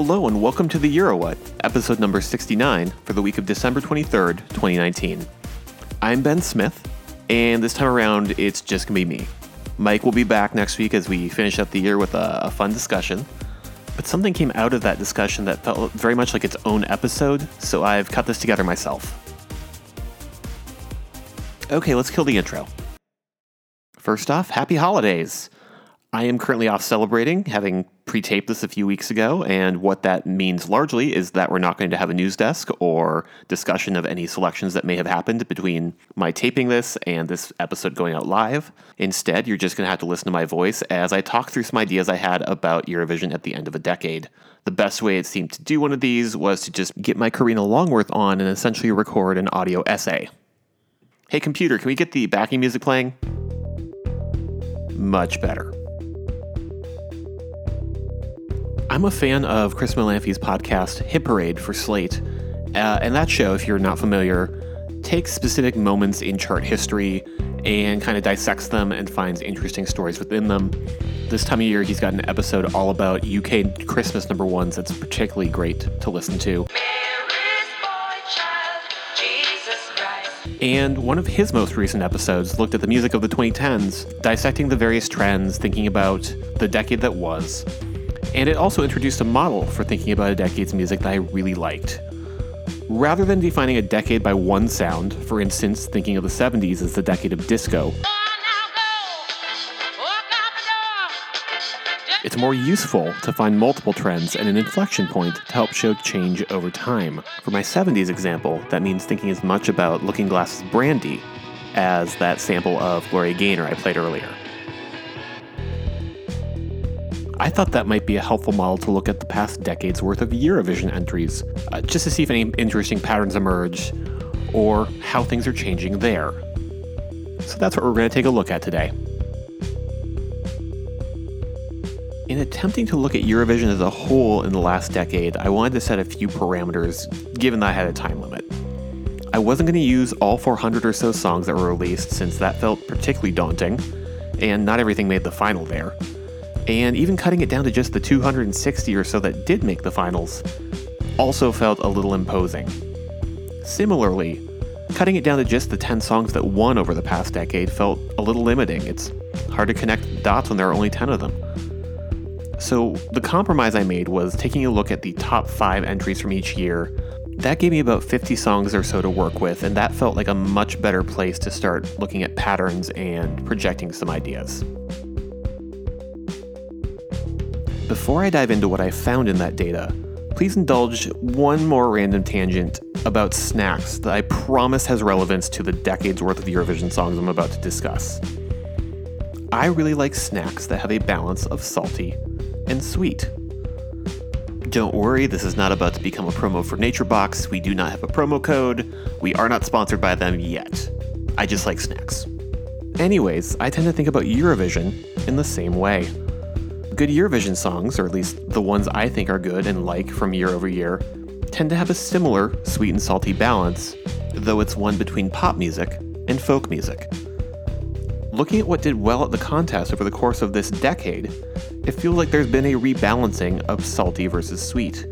Hello and welcome to the Euro What, episode number 69 for the week of December 23rd, 2019. I'm Ben Smith, and this time around it's just gonna be me. Mike will be back next week as we finish up the year with a, a fun discussion. But something came out of that discussion that felt very much like its own episode, so I've cut this together myself. Okay, let's kill the intro. First off, happy holidays! I am currently off celebrating, having pre taped this a few weeks ago, and what that means largely is that we're not going to have a news desk or discussion of any selections that may have happened between my taping this and this episode going out live. Instead, you're just going to have to listen to my voice as I talk through some ideas I had about Eurovision at the end of a decade. The best way it seemed to do one of these was to just get my Karina Longworth on and essentially record an audio essay. Hey, computer, can we get the backing music playing? Much better. I'm a fan of Chris Molanphy's podcast, Hit Parade for Slate. Uh, and that show, if you're not familiar, takes specific moments in chart history and kind of dissects them and finds interesting stories within them. This time of year, he's got an episode all about UK Christmas number ones that's particularly great to listen to. And one of his most recent episodes looked at the music of the 2010s, dissecting the various trends, thinking about the decade that was, and it also introduced a model for thinking about a decade's music that I really liked. Rather than defining a decade by one sound, for instance, thinking of the 70s as the decade of disco, it's more useful to find multiple trends and an inflection point to help show change over time. For my 70s example, that means thinking as much about Looking Glass's Brandy as that sample of Gloria Gaynor I played earlier. I thought that might be a helpful model to look at the past decade's worth of Eurovision entries, uh, just to see if any interesting patterns emerge or how things are changing there. So that's what we're going to take a look at today. In attempting to look at Eurovision as a whole in the last decade, I wanted to set a few parameters, given that I had a time limit. I wasn't going to use all 400 or so songs that were released since that felt particularly daunting, and not everything made the final there and even cutting it down to just the 260 or so that did make the finals also felt a little imposing. Similarly, cutting it down to just the 10 songs that won over the past decade felt a little limiting. It's hard to connect dots when there are only 10 of them. So, the compromise I made was taking a look at the top 5 entries from each year. That gave me about 50 songs or so to work with, and that felt like a much better place to start looking at patterns and projecting some ideas. Before I dive into what I found in that data, please indulge one more random tangent about snacks that I promise has relevance to the decades worth of Eurovision songs I'm about to discuss. I really like snacks that have a balance of salty and sweet. Don't worry, this is not about to become a promo for NatureBox. We do not have a promo code. We are not sponsored by them yet. I just like snacks. Anyways, I tend to think about Eurovision in the same way good Eurovision songs, or at least the ones I think are good and like from year over year, tend to have a similar sweet and salty balance, though it's one between pop music and folk music. Looking at what did well at the contest over the course of this decade, it feels like there's been a rebalancing of salty versus sweet.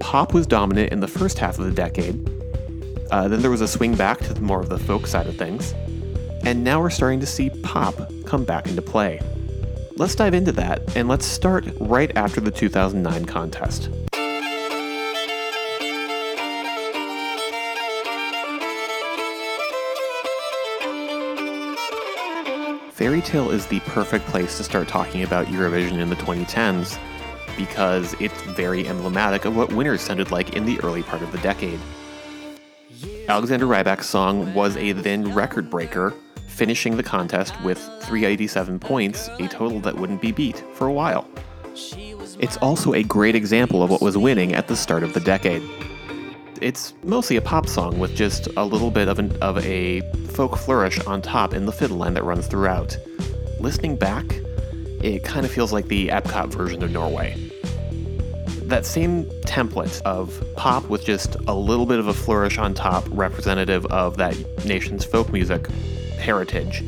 Pop was dominant in the first half of the decade, uh, then there was a swing back to more of the folk side of things, and now we're starting to see pop come back into play. Let's dive into that, and let's start right after the 2009 contest. Fairy Tale is the perfect place to start talking about Eurovision in the 2010s because it's very emblematic of what winners sounded like in the early part of the decade. Alexander Rybak's song was a then record breaker finishing the contest with 387 points, a total that wouldn't be beat for a while. It's also a great example of what was winning at the start of the decade. It's mostly a pop song with just a little bit of, an, of a folk flourish on top in the fiddle line that runs throughout. Listening back, it kind of feels like the Epcot version of Norway. That same template of pop with just a little bit of a flourish on top, representative of that nation's folk music, heritage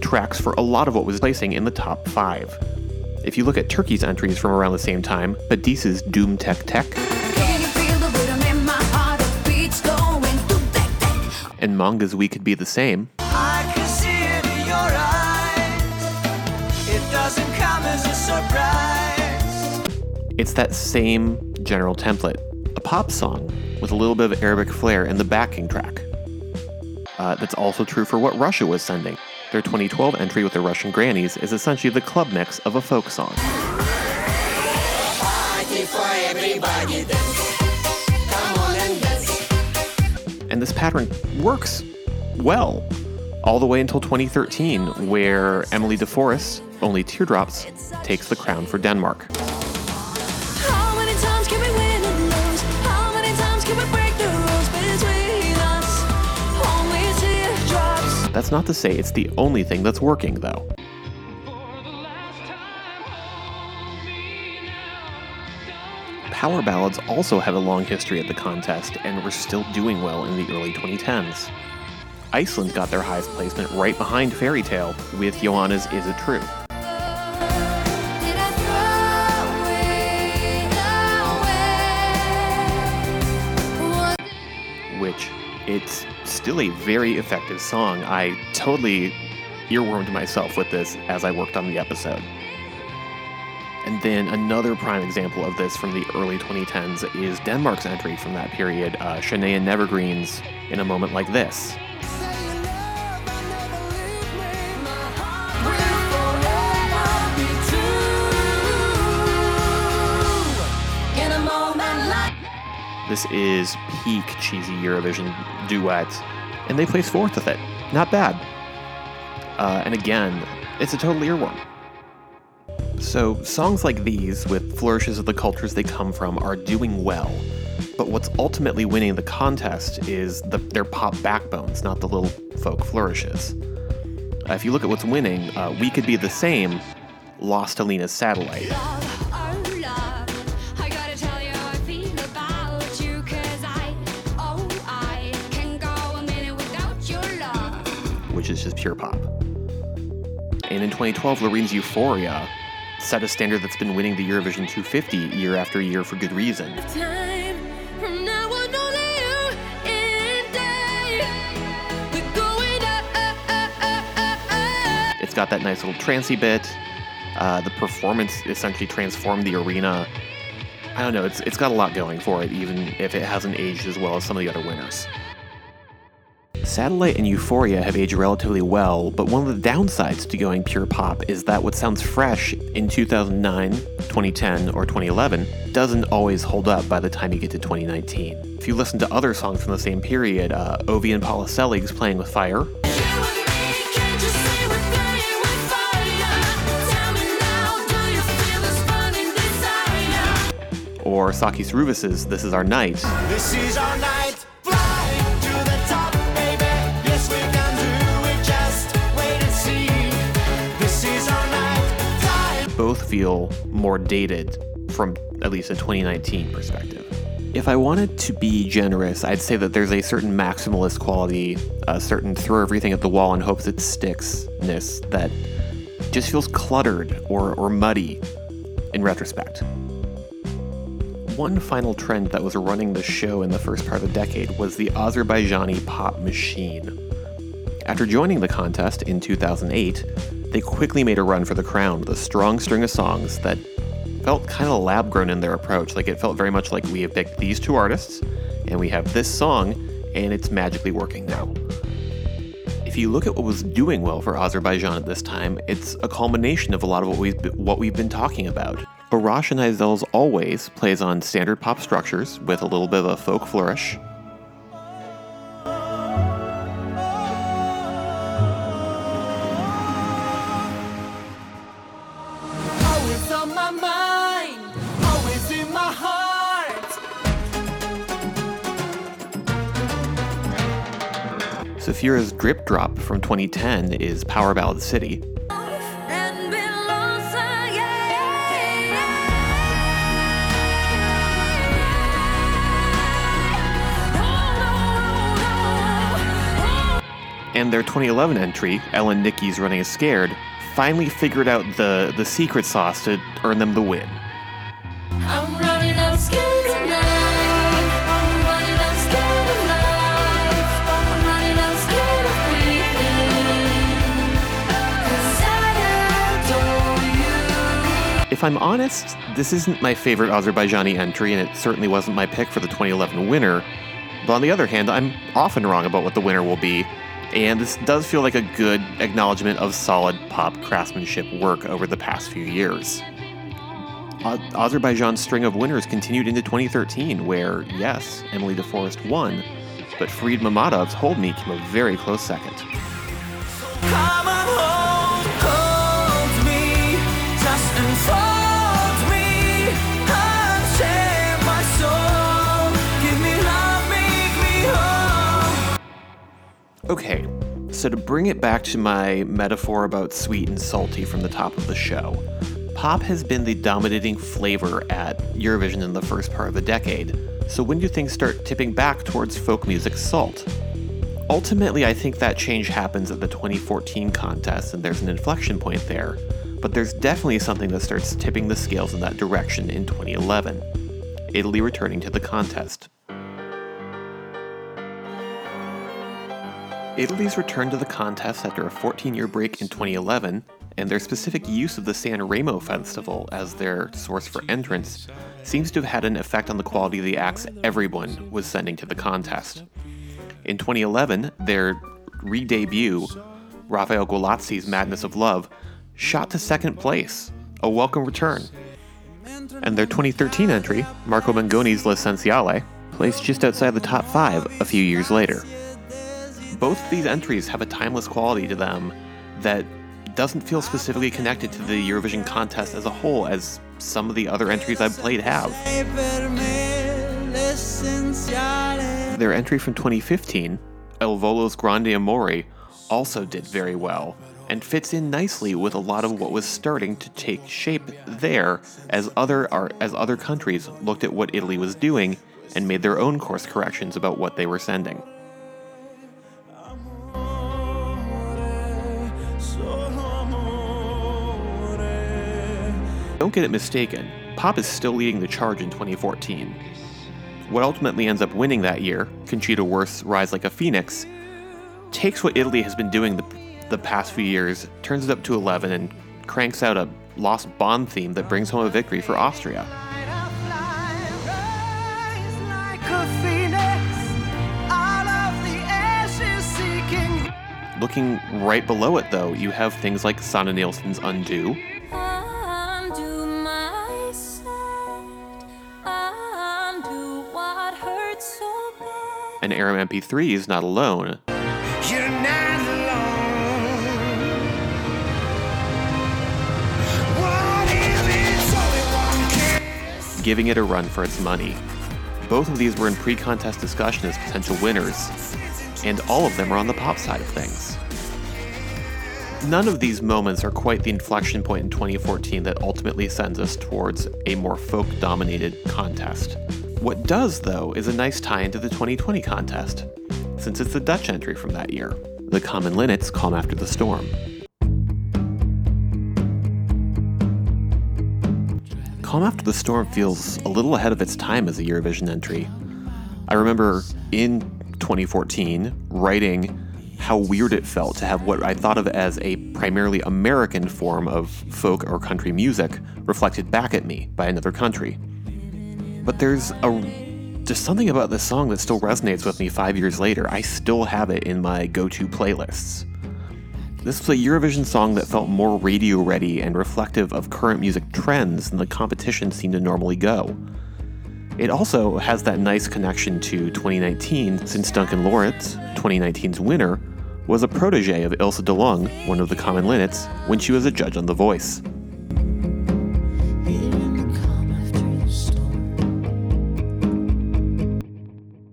tracks for a lot of what was placing in the top five. If you look at Turkey's entries from around the same time, Hadise's Düm Tek Tek, and Manga's We Could Be the Same, it's that same general template. A pop song with a little bit of Arabic flair in the backing track. Uh, that's also true for what Russia was sending. Their 2012 entry with the Russian Grannies is essentially the club mix of a folk song. And this pattern works well all the way until 2013, where Emmelie de Forest, Only Teardrops, takes the crown for Denmark. That's not to say it's the only thing that's working, though. Power ballads also have a long history at the contest and were still doing well in the early 2010s. Iceland got their highest placement right behind Fairy Tale with Yohanna's Is It True. Which it's still a very effective song. I totally earwormed myself with this as I worked on the episode. And then another prime example of this from the early 2010s is Denmark's entry from that period, uh, Chanée and N'evergreen's In a Moment Like This. This is peak cheesy Eurovision duet, and they place fourth with it. Not bad. Uh, and again, it's a total earworm. So, songs like these, with flourishes of the cultures they come from, are doing well. But what's ultimately winning the contest is the, their pop backbones, not the little folk flourishes. Uh, if you look at what's winning, uh, We Could Be the Same lost to Lena's Satellite. Is just pure pop. And in 2012, Loreen's Euphoria set a standard that's been winning the Eurovision 250 year after year for good reason. It's got that nice little trancy bit. Uh, the performance essentially transformed the arena. I don't know, it's, it's got a lot going for it, even if it hasn't aged as well as some of the other winners. Satellite and Euphoria have aged relatively well, but one of the downsides to going pure pop is that what sounds fresh in 2009, 2010, or 2011 doesn't always hold up by the time you get to 2019. If you listen to other songs from the same period, uh, Ovi and Paula Seling's Playing with Fire, or Sakis Rouvas's This Is Our Night, This is our night. Both feel more dated from at least a 2019 perspective. If I wanted to be generous, I'd say that there's a certain maximalist quality, a certain throw everything at the wall and hopes it sticks-ness that just feels cluttered or, or muddy in retrospect. One final trend that was running the show in the first part of the decade was the Azerbaijani pop machine. After joining the contest in 2008, they quickly made a run for the crown with a strong string of songs that felt kind of lab grown in their approach. Like it felt very much like we have picked these two artists and we have this song and it's magically working now. If you look at what was doing well for Azerbaijan at this time, it's a culmination of a lot of what we've what we've been talking about. Arash and Aisel's Always plays on standard pop structures with a little bit of a folk flourish. Safura's Drip Drop from 2010 is Power Ballad City, And their 2011 entry, Ell & Nikki's Running Scared, finally figured out the, the secret sauce to earn them the win. If I'm honest, this isn't my favorite Azerbaijani entry, and it certainly wasn't my pick for the 2011 winner. But on the other hand, I'm often wrong about what the winner will be, and this does feel like a good acknowledgement of solid pop craftsmanship work over the past few years. Azerbaijan's string of winners continued into 2013, where, yes, Emmelie de Forest won, but Farid Mammadov's Hold Me came a very close second. Okay, so to bring it back to my metaphor about sweet and salty from the top of the show, pop has been the dominating flavor at Eurovision in the first part of the decade. So when do things start tipping back towards folk music's salt? Ultimately, I think that change happens at the 2014 contest, and there's an inflection point there. But there's definitely something that starts tipping the scales in that direction in 2011 Italy returning to the contest. Italy's return to the contest after a 14 year break in 2011, and their specific use of the Sanremo Festival as their source for entrance, seems to have had an effect on the quality of the acts everyone was sending to the contest. In 2011, their re debut, Raphael Gualazzi's Madness of Love, shot to second place, a welcome return. And their 2013 entry, Marco Mengoni's L'Essenziale, placed just outside the top five a few years later both of these entries have a timeless quality to them that doesn't feel specifically connected to the Eurovision contest as a whole as some of the other entries I've played have. Their entry from 2015, Il Volo's Grande Amore, also did very well and fits in nicely with a lot of what was starting to take shape there as other as other countries looked at what Italy was doing and made their own course corrections about what they were sending. Don't get it mistaken, pop is still leading the charge in 2014. What ultimately ends up winning that year, Conchita Wurst's Rise Like a Phoenix, takes what Italy has been doing the, the past few years, turns it up to 11, and cranks out a Lost Bond theme that brings home a victory for Austria. Looking right below it, though, you have things like Sanna Nielsen's Undo and Aram MP3's Not Alone, You're not alone. What if it's only one kiss? giving it a run for its money. Both of these were in pre contest discussion as potential winners, and all of them are on the pop side of things. None of these moments are quite the inflection point in 2014 that ultimately sends us towards a more folk dominated contest. What does, though, is a nice tie into the 2020 contest, since it's the Dutch entry from that year, the Common Linnets Calm After the Storm. Calm After the Storm feels a little ahead of its time as a Eurovision entry. I remember in 2014 writing how weird it felt to have what I thought of as a primarily American form of folk or country music reflected back at me by another country. But there's a just something about this song that still resonates with me five years later. I still have it in my go to playlists. This was a Eurovision song that felt more radio ready and reflective of current music trends than the competition seemed to normally go. It also has that nice connection to 2019, since Duncan Lawrence, 2019's winner, was a protege of Ilse DeLange, one of the Common Linnets, when she was a judge on The Voice.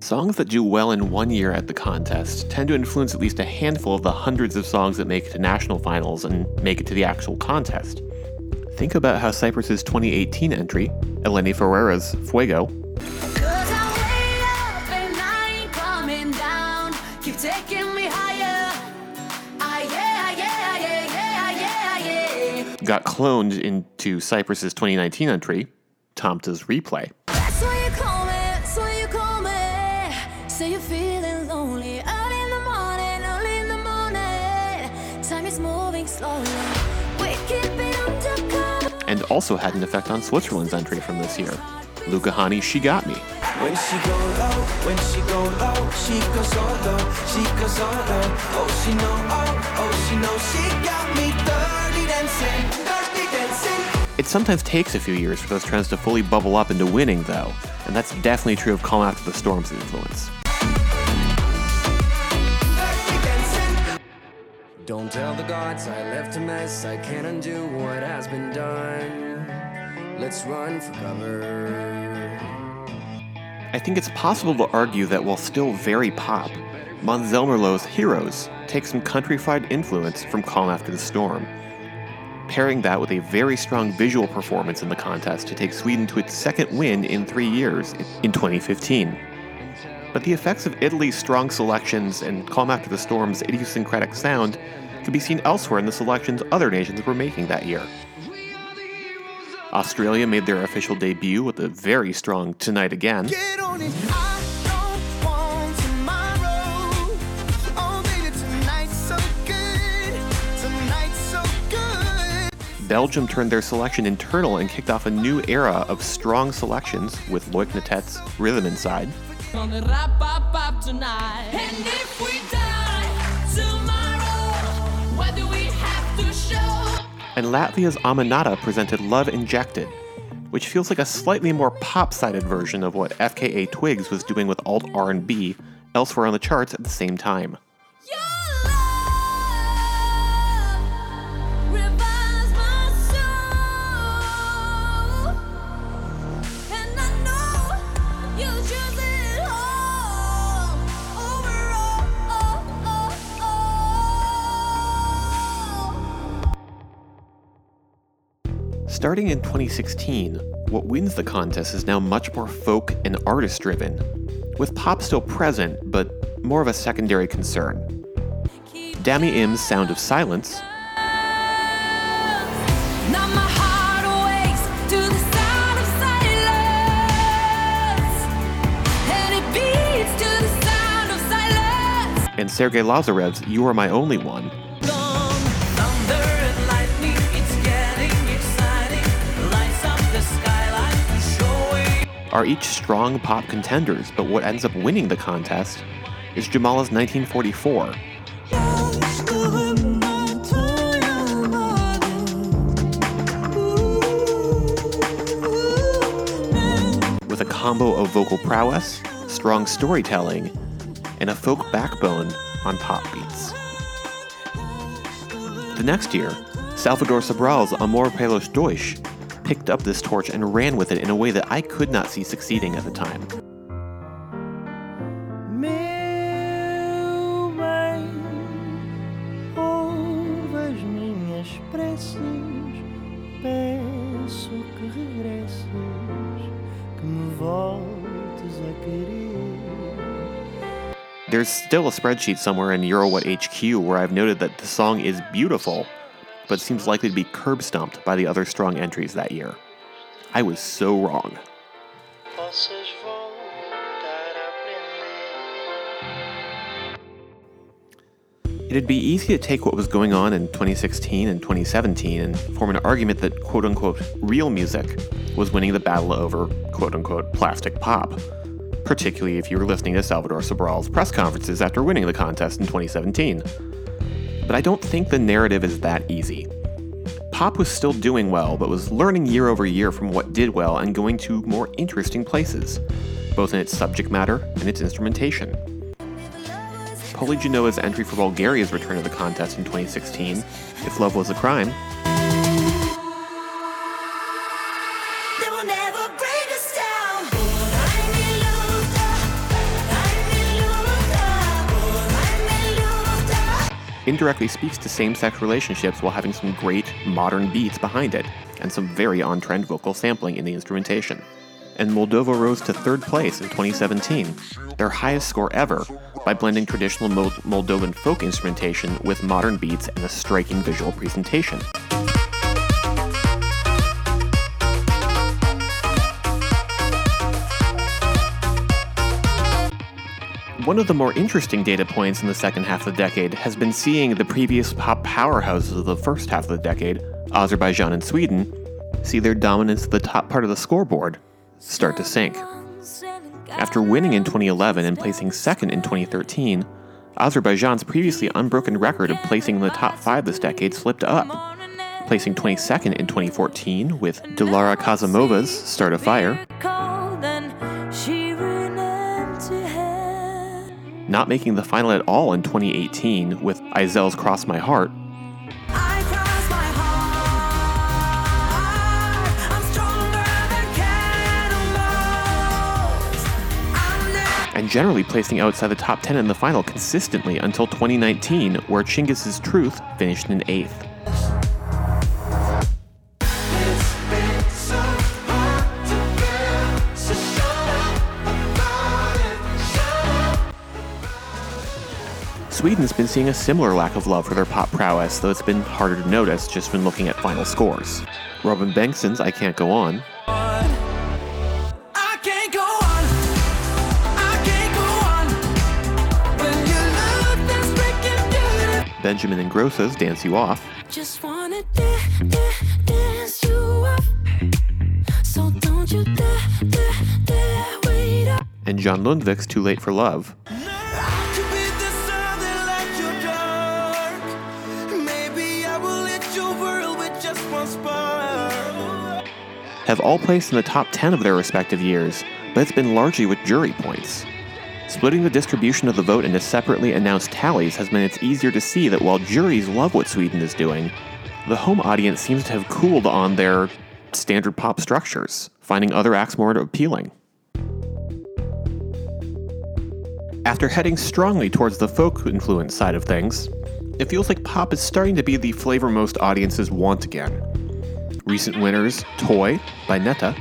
Songs that do well in one year at the contest tend to influence at least a handful of the hundreds of songs that make it to national finals and make it to the actual contest. Think about how Cyprus's 2018 entry, Eleni Foureira's Fuego, got cloned into Cyprus's 2019 entry, Tamta's Replay. And also had an effect on Switzerland's entry from this year. Luca Hänni, She Got Me. When she go low, when she go low, she goes solo, she goes solo. Oh, she know, oh, oh, she know, she got me dirty dancing, dirty dancing. It sometimes takes a few years for those trends to fully bubble up into winning, though, and that's definitely true of Calm After the Storm's influence. Don't tell the gods I left a mess. I can't undo what has been done. Let's run for cover. I think it's possible to argue that while still very pop, Måns Zelmerlöw's Heroes takes some countrified influence from Calm After the Storm, pairing that with a very strong visual performance in the contest to take Sweden to its second win in three years in 2015. But the effects of Italy's strong selections and Calm After the Storm's idiosyncratic sound could be seen elsewhere in the selections other nations were making that year. Australia made their official debut with a very strong Tonight Again. It. I don't want tomorrow. Oh, baby, tonight's so. Tonight's so. Belgium turned their selection internal and kicked off a new era of strong selections with Loïc Nottet's Rhythm Inside. Gonna up up tonight. And if we die tomorrow, what do we have to show? And Latvia's Aminata presented Love Injected, which feels like a slightly more pop-sided version of what FKA Twigs was doing with alt R&B elsewhere on the charts at the same time. Starting in 2016, what wins the contest is now much more folk and artist driven, with pop still present, but more of a secondary concern. Dami Im's Sound of Silence Now my heart awakes to the sound of silence, and it beats to the sound of silence. and Sergei Lazarev's You Are My Only One are each strong pop contenders, but what ends up winning the contest is Jamala's 1944, with a combo of vocal prowess, strong storytelling, and a folk backbone on pop beats. The next year, Salvador Sobral's Amar pelos Dois picked up this torch and ran with it in a way that I could not see succeeding at the time. Meu bem, ouve as minhas preces, peço que regresses, que me voltes a querer. There's still a spreadsheet somewhere in Eurowhat HQ where I've noted that the song is beautiful, but seems likely to be curb stomped by the other strong entries that year. I was so wrong. It'd be easy to take what was going on in 2016 and 2017 and form an argument that quote unquote real music was winning the battle over quote unquote plastic pop, particularly if you were listening to Salvador Sobral's press conferences after winning the contest in 2017. But I don't think the narrative is that easy. Pop was still doing well, but was learning year over year from what did well and going to more interesting places, both in its subject matter and its instrumentation. Poli Genova's entry for Bulgaria's return to the contest in 2016, If Love Was a Crime, indirectly speaks to same sex relationships while having some great modern beats behind it, and some very on trend vocal sampling in the instrumentation. And Moldova rose to third place in 2017, their highest score ever, by blending traditional Mol- Moldovan folk instrumentation with modern beats and a striking visual presentation. One of the more interesting data points in the second half of the decade has been seeing the previous pop powerhouses of the first half of the decade, Azerbaijan and Sweden, see their dominance at the top part of the scoreboard start to sink. After winning in 2011 and placing second in 2013, Azerbaijan's previously unbroken record of placing in the top five this decade slipped up, placing 22nd in 2014 with Dilara Kazimova's Start a Fire, not making the final at all in 2018 with Aisel's Cross My Heart, I cross my heart. I'm stronger than cannonballs. I'm never and generally placing outside the top 10 in the final consistently until 2019, where Chingiz's Truth finished in 8th. Up. Sweden's been seeing a similar lack of love for their pop prowess, though it's been harder to notice just when looking at final scores. Robin Bengtsson's I Can't Go On, I can't go on. I can't go on. When you look that's breaking beauty. Benjamin Ingrosso's Dance You Off, Just wanna da- da- dance you off. So don't you dare, dare, dare wait up. and John Lundvik's Too Late for Love. Have all placed in the top 10 of their respective years, but it's been largely with jury points. Splitting the distribution of the vote into separately announced tallies has made it easier to see that while juries love what Sweden is doing, the home audience seems to have cooled on their standard pop structures, finding other acts more appealing. After heading strongly towards the folk influence side of things, it feels like pop is starting to be the flavor most audiences want again. Recent winners Toy by Netta,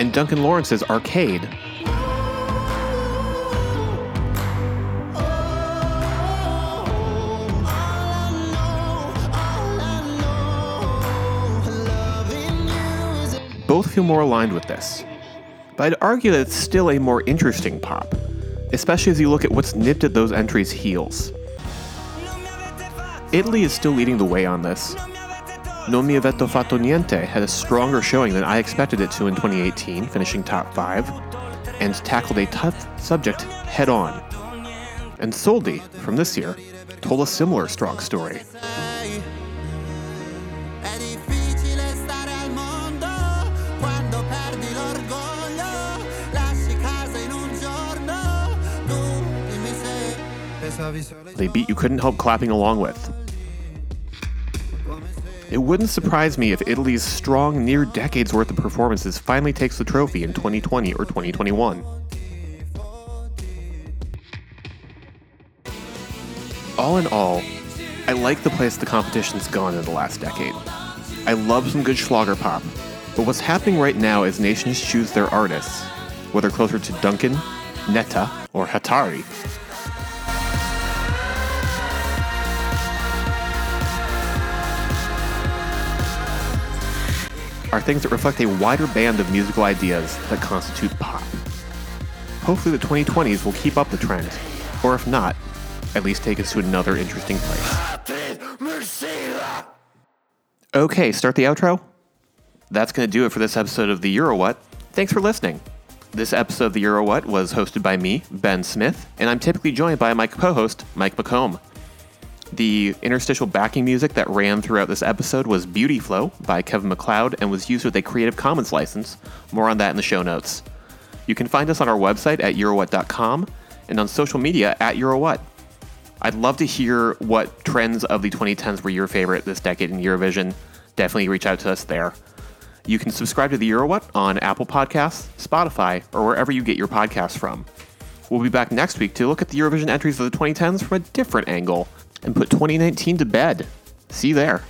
and Duncan Lawrence's Arcade, both feel more aligned with this. But I'd argue that it's still a more interesting pop, especially as you look at what's nipped at those entries' heels. Italy is still leading the way on this. Non mi avete fatto niente had a stronger showing than I expected it to in 2018, finishing top 5, and tackled a tough subject head on. And Soldi, from this year, told a similar strong story. They beat you couldn't help clapping along with. It wouldn't surprise me if Italy's strong, near decades worth of performances finally takes the trophy in 2020 or 2021. All in all, I like the place the competition's gone in the last decade. I love some good Schlager pop, but what's happening right now is nations choose their artists, whether closer to Duncan, Netta, or Hatari, are things that reflect a wider band of musical ideas that constitute pop. Hopefully, the 2020s will keep up the trend, or if not, at least take us to another interesting place. Okay, start the outro. That's going to do it for this episode of the Euro What. Thanks for listening. This episode of the Euro What was hosted by me, Ben Smith, and I'm typically joined by my co host, Mike McComb. The interstitial backing music that ran throughout this episode was Beauty Flow by Kevin MacLeod and was used with a Creative Commons license. More on that in the show notes. You can find us on our website at Eurowhat.com and on social media at Eurowhat. I'd love to hear what trends of the 2010s were your favorite this decade in Eurovision. Definitely reach out to us there. You can subscribe to the Eurowhat on Apple Podcasts, Spotify, or wherever you get your podcasts from. We'll be back next week to look at the Eurovision entries of the 2010s from a different angle and put 2019 to bed. See you there.